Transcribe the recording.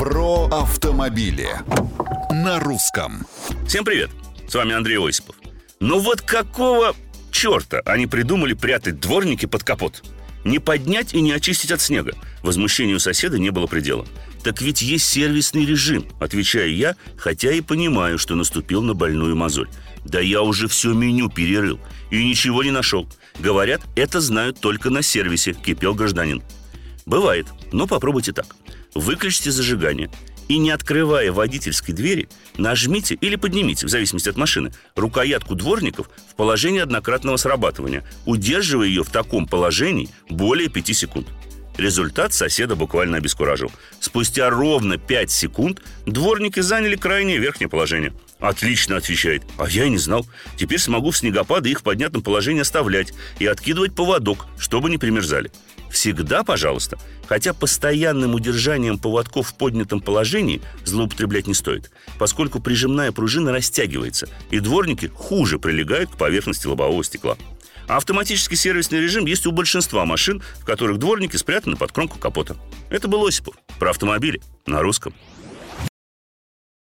Про автомобили на русском. Всем привет! С вами Андрей Осипов. Ну вот какого черта они придумали прятать дворники под капот? Не поднять и не очистить от снега. Возмущению соседа не было предела. Так ведь есть сервисный режим, отвечаю я, хотя и понимаю, что наступил на больную мозоль. Да я уже все меню перерыл и ничего не нашел. Говорят, это знают только на сервисе, кипел гражданин. Бывает, но попробуйте так. Выключите зажигание и, не открывая водительской двери, нажмите или поднимите, в зависимости от машины, рукоятку дворников в положении однократного срабатывания, удерживая ее в таком положении более 5 секунд. Результат соседа буквально обескуражил. Спустя ровно 5 секунд дворники заняли крайнее верхнее положение. Отлично, отвечает. А я и не знал. Теперь смогу в снегопады их в поднятом положении оставлять и откидывать поводок, чтобы не примерзали. Всегда, пожалуйста. Хотя постоянным удержанием поводков в поднятом положении злоупотреблять не стоит, поскольку прижимная пружина растягивается, и дворники хуже прилегают к поверхности лобового стекла. Автоматический сервисный режим есть у большинства машин, в которых дворники спрятаны под кромку капота. Это был Осипов про автомобили на русском.